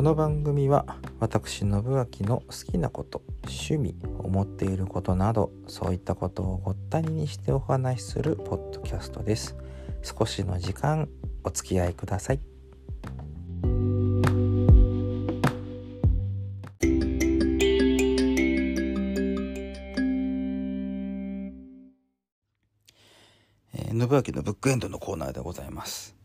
この番組は私信明の好きなこと趣味思っていることなどそういったことをごったににしてお話しするポッドキャストです。少しの時間お付き合いください。えー、信明のブックエンドのコーナーでございます。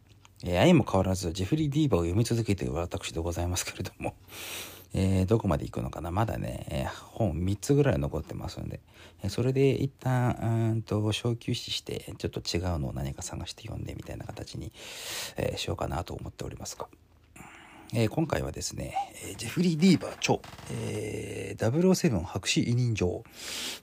えー、相も変わらずジェフリー・ディーバーを読み続けている私でございますけれども、えー、どこまで行くのかな？まだね、えー、本3つぐらい残ってますんで、えそれで一旦うんと小休止してちょっと違うのを何か探して読んでみたいな形に、えしようかなと思っておりますが。えー、今回はですね、えジェフリー・ディーバー著、えー、007白紙委任状。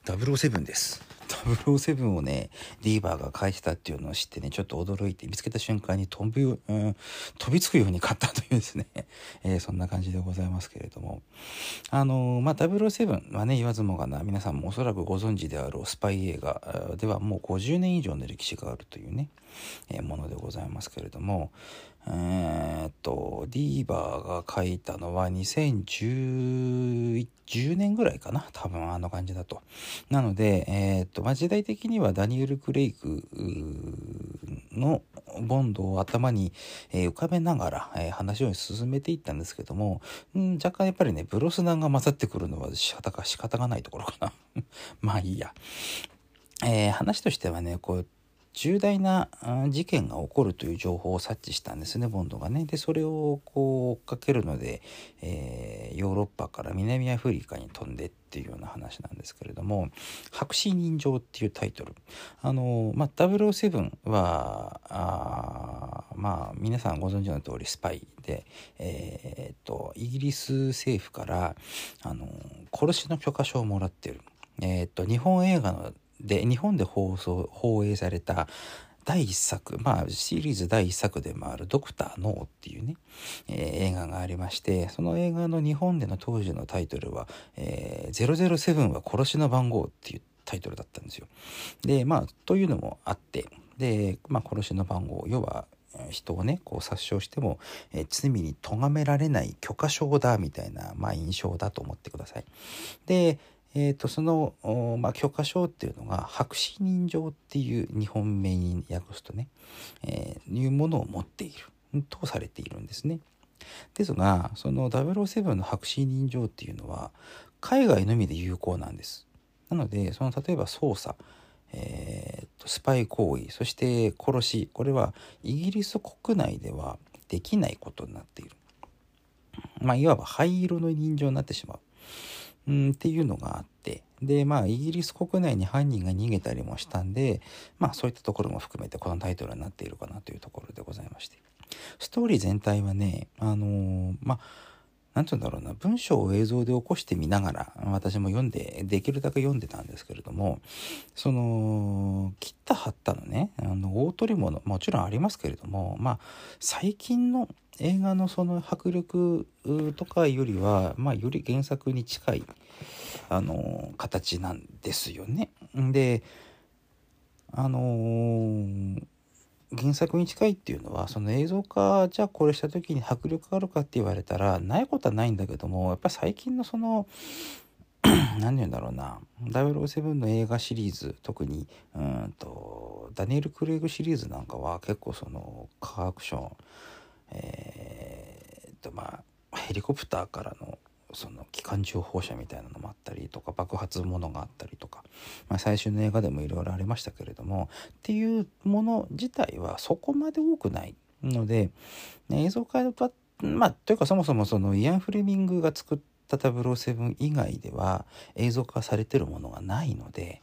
007です。007をね、ディーバーが書いてたっていうのを知ってね、ちょっと驚いて、見つけた瞬間に飛ぶ、うん、飛びつくように買ったというですね、えー、そんな感じでございますけれども。あのー、まあ、007はね、言わずもがな、皆さんもおそらくご存知であろうスパイ映画ではもう50年以上の歴史があるというね、えー、ものでございますけれども、え、っと、ディーバーが書いたのは2010年ぐらいかな多分あの感じだと。なので、えー、っと、まあ、時代的にはダニエル・クレイクのボンドを頭に、浮かべながら、話を進めていったんですけども、ん若干やっぱりね、ブロスナンが混ざってくるのは仕方か仕方がないところかな。まあいいや。えー、話としてはね、こう、重大な事件が起こるという情報を察知したんですねボンドがね。でそれをこう追っかけるので、えー、ヨーロッパから南アフリカに飛んでっていうような話なんですけれども「白紙人情」っていうタイトル。あのまあ、007はあまあ皆さんご存知の通りスパイで、えー、っとイギリス政府からあの殺しの許可証をもらってる。えー、っと日本映画ので日本で放送放映された第1作まあシリーズ第1作でもある「ドクター・ノー」っていうね、えー、映画がありましてその映画の日本での当時のタイトルは「えー、007は殺しの番号」っていうタイトルだったんですよ。でまあというのもあってで、まあ、殺しの番号要は人をねこう殺傷しても、え、罪に咎められない許可証だみたいな、まあ、印象だと思ってください。でえーと、その、まあ、許可証っていうのが白紙人情っていう日本名に訳すとね、えー、いうものを持っているとされているんですね。ですがその007の白紙人情っていうのは海外のみで有効なんです。なのでその例えば捜査、えーと、スパイ行為そして殺しこれはイギリス国内ではできないことになっている。まあ、いわば灰色の人情になってしまう。うんっていうのがあって。でまあイギリス国内に犯人が逃げたりもしたんでまあそういったところも含めてこのタイトルになっているかなというところでございまして。ストーリー全体はねあのー、まあ何て言うんだろうな文章を映像で起こしてみながら私も読んでできるだけ読んでたんですけれどもその切った貼ったのねあの大取り物もちろんありますけれどもまあ最近の映画のその迫力とかよりはまあより原作に近いあの形なんですよね。であのー原作に近いっていうのはその映像化じゃあこれした時に迫力あるかって言われたらないことはないんだけどもやっぱ最近のその 何て言うんだろうな007の映画シリーズ特にうんとダニエル・クレイグシリーズなんかは結構そのカーアクションえー、っとまあヘリコプターからのその機関銃放射みたいなのもあったりとか爆発ものがあったりとか、まあ、最終の映画でもいろいろありましたけれどもっていうもの自体はそこまで多くないので、ね、映像化はまあというかそもそもそのイアン・フレミングが作った007以外では映像化されてるものがないので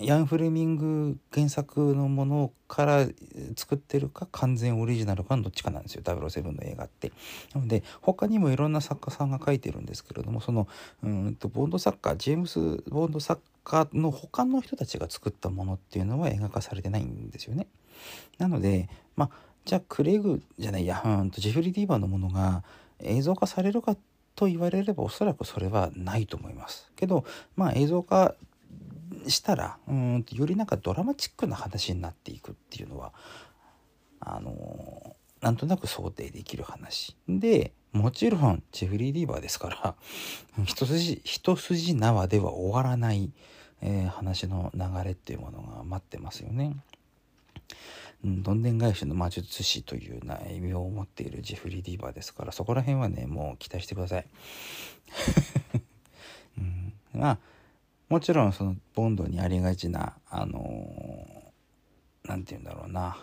ヤン・フレミング原作のものから作ってるか完全オリジナルかのどっちかなんですよ007の映画って。なので他にもいろんな作家さんが書いてるんですけれどもそのうんとボンド作家ジェームス・ボンド作家の他の人たちが作ったものっていうのは映画化されてないんですよね。なのでまあじゃあクレイグじゃないやうんとジェフリー・ディーバーのものが映像化されるかと言われればおそらくそれはないと思います。けどまあ映像化したらうんよりなんかドラマチックな話になっていくっていうのはあのなんとなく想定できる話でもちろんジェフリー・ディーバーですから 一筋一筋縄では終わらない、えー、話の流れっていうものが待ってますよね。どんでん返しの魔術師というな意味を持っているジェフリー・ディーバーですからそこら辺はねもう期待してください。うん、まあもちろんそのボンドにありがちなあの何、て言うんだろうな。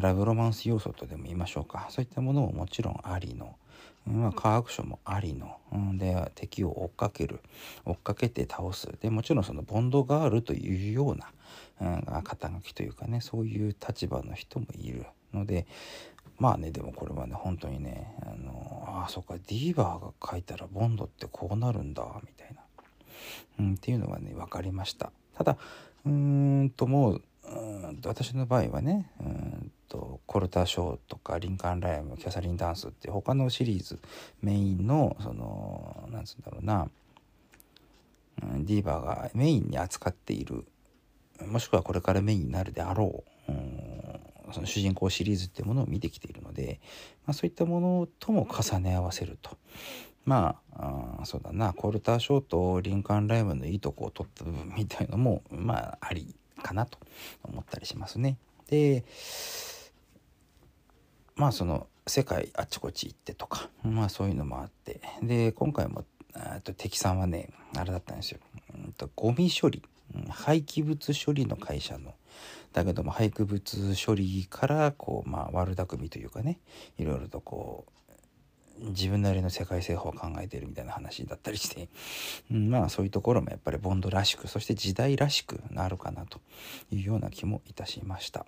ラブロマンス要素とでも言いましょうか。そういったものももちろんありの、まあ、科学書もありの、うん、で敵を追っかける。追っかけて倒す。でもちろんそのボンドガールというような、うん、肩書きというかね。そういう立場の人もいるので。まあねでもこれはね本当にねあのあそっかディーバーが書いたらボンドってこうなるんだみたいな、うん、っていうのがね分かりましたただうーんともううん私の場合はねうんとコルタショーとかリンカーン・ライムキャサリン・ダンスって他のシリーズメインのそのなんつうんだろうな、うん、ディーバーがメインに扱っているもしくはこれからメインになるであろう、うん、その主人公シリーズっていうものを見てきているので、まあ、そういったものとも重ね合わせると。まあそうだな。コルターショーとリンカーン・ライムのいいとこを取った部分みたいのもまあありかなと思ったりしますね。でまあその世界あっちこっち行ってとかまあそういうのもあって。で今回もと敵さんはねあれだったんですよ、うんと、ゴミ処理。廃棄物処理の会社の。だけども廃棄物処理からこうまあ悪巧みというかねいろいろとこう自分なりの世界製法を考えているみたいな話だったりして、うん、まあそういうところもやっぱりボンドらしくそして時代らしくなるかなというような気もいたしました。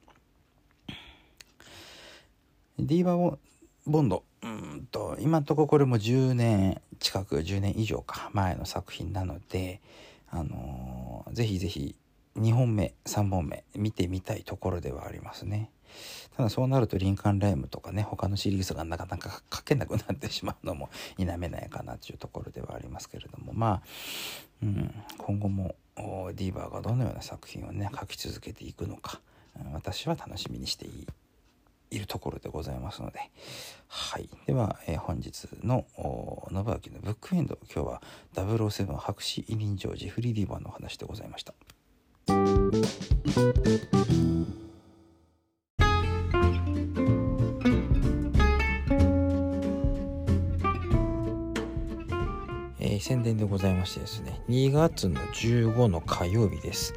ディーバーボンドうんと今んとここれも10年近く10年以上か前の作品なのであのー、ぜひぜひ2本目3本目見てみたいところではありますね。ただそうなるとリンカン・ライムとかね他のシリーズがなかなか書けなくなってしまうのも否めないかなというところではありますけれどもまあ、うん、今後もディーバーがどのような作品をね書き続けていくのか私は楽しみにしているところでございますので、はい。では、えー、本日の信明のブックエンド、今日は007白紙委任状ジフリー・ディーバーのお話でございました。宣伝でございましてですね、2月の15の火曜日です。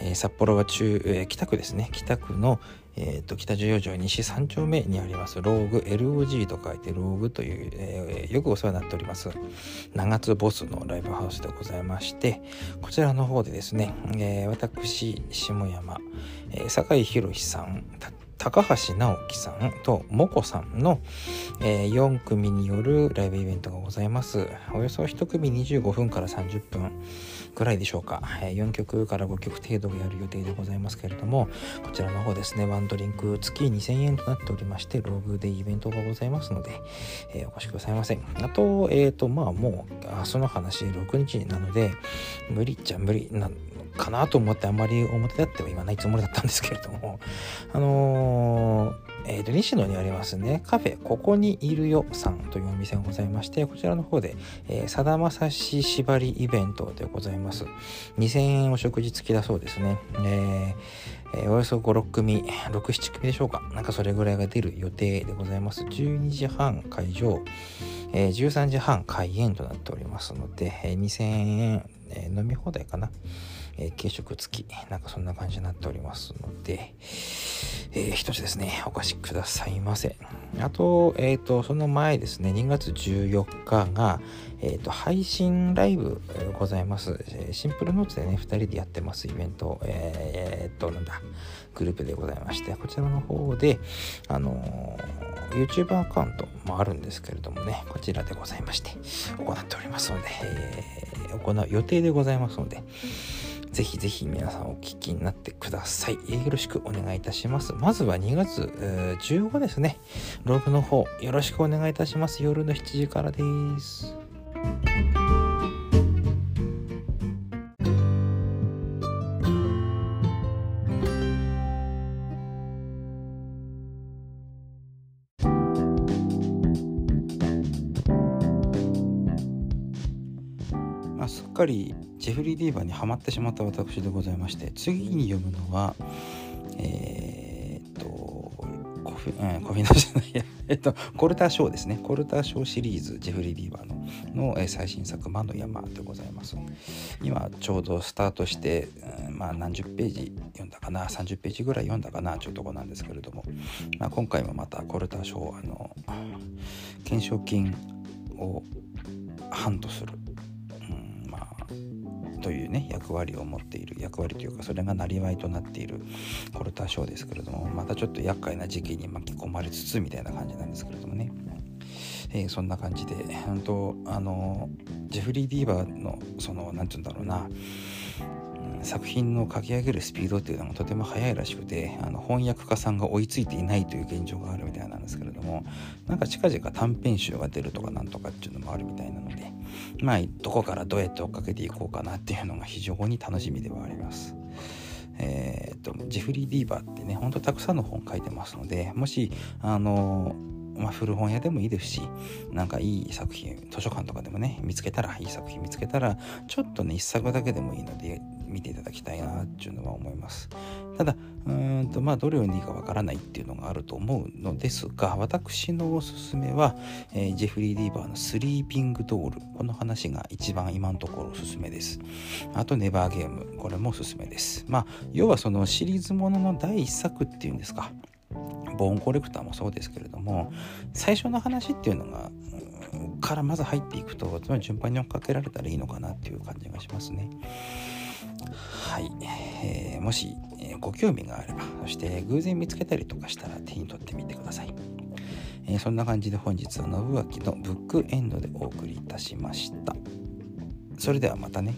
えー、札幌は中、えー、北区ですね、北区の、えーと、北十四条西3丁目にありますローグ LOG と書いてローグという、えー、よくお世話になっております長津ボスのライブハウスでございましてこちらの方でですね、えー、私下山、えー、酒井宏さん高橋直樹さんともこさんの、えー、4組によるライブイベントがございます。およそ1組25分から30分くらいでしょうか。えー、4曲から5曲程度をやる予定でございますけれども、こちらの方ですね、ワンドリンク月2000円となっておりまして、ログでイベントがございますので、えー、お越しくださいませ。あと、えっ、ー、と、まあもう、明日の話6日なので、無理っちゃ無理なかなと思ってあんまり表立っては言わないつもりだったんですけれども、あのー、えー、と西野にありますね。カフェここにいるよさんというお店がございましてこちらの方でさだまさし縛りイベントでございます。2000円お食事付きだそうですね、えー、およそ56組67組でしょうか。なんかそれぐらいが出る予定でございます。12時半会場、えー、13時半開演となっておりますので、えー、2000円、えー、飲み放題かな。えー、軽食付き、なんかそんな感じになっておりますので、えー、一つですね、お貸しくださいませ。あと、えっ、ー、と、その前ですね、2月14日が、えっ、ー、と、配信ライブ、ございます。シンプルノーツでね、2人でやってますイベント、えー、っと、なんだ、グループでございまして、こちらの方で、あのー、YouTube アカウントもあるんですけれどもね、こちらでございまして、行っておりますので、えー、行う予定でございますので、ぜひぜひ皆さんお聞きになってください。よろしくお願いいたします。まずは2月、15ですね。ログの方、よろしくお願いいたします。夜の7時からです。まあ、すっかりジェフリー・ディーバーにはまってしまった私でございまして次に読むのは、えーフ、うん、コフィナじゃないや、えっと、コルターショーですね。コルターショーシリーズ、ジェフリー・ディーバーのの、え最新作、魔の山でございます。今、ちょうどスタートして、うん、まあ、何十ページ読んだかな、30ページぐらい読んだかな、ちょっとこなんですけれども、まあ、今回もまたコルターショー、あの、懸賞金をハントする。うんまというね役割を持っている役割というかそれがなりわいとなっているコルターショーですけれどもまたちょっと厄介な時期に巻き込まれつつみたいな感じなんですけれどもね、えー、そんな感じで本当あのジェフリー・ディーバーのその何て言うんだろうな作品の書き上げるスピードっていうのがとても速いらしくてあの翻訳家さんが追いついていないという現状があるみたいなんですけれどもなんか近々短編集が出るとかなんとかっていうのもあるみたいなのでまあどこからどうやって追っかけていこうかなっていうのが非常に楽しみではあります。えー、っとジェフリー・ディーバーってねほんとたくさんの本書いてますのでもしあのまあ、古本屋でもいいですしなんかいい作品図書館とかでもね見つけたらいい作品見つけたらちょっとね一作だけでもいいので見ていただきたいなっていうのは思います。ただうんとまあどれを読んでいいかわからないっていうのがあると思うのですが私のおすすめは、えー、ジェフリー・ディーバーのスリーピングドールこの話が一番今のところおすすめです。あとネバーゲームこれもおすすめです。まあ要はそのシリーズものの第一作っていうんですか。ボーンコレクターもそうですけれども最初の話っていうのがからまず入っていくとつまり順番に追っかけられたらいいのかなっていう感じがしますね。はい、えー、もし、えー、ご興味があればそして偶然見つけたりとかしたら手に取ってみてください、えー、そんな感じで本日は信明のブックエンドでお送りいたしました。それではまたね。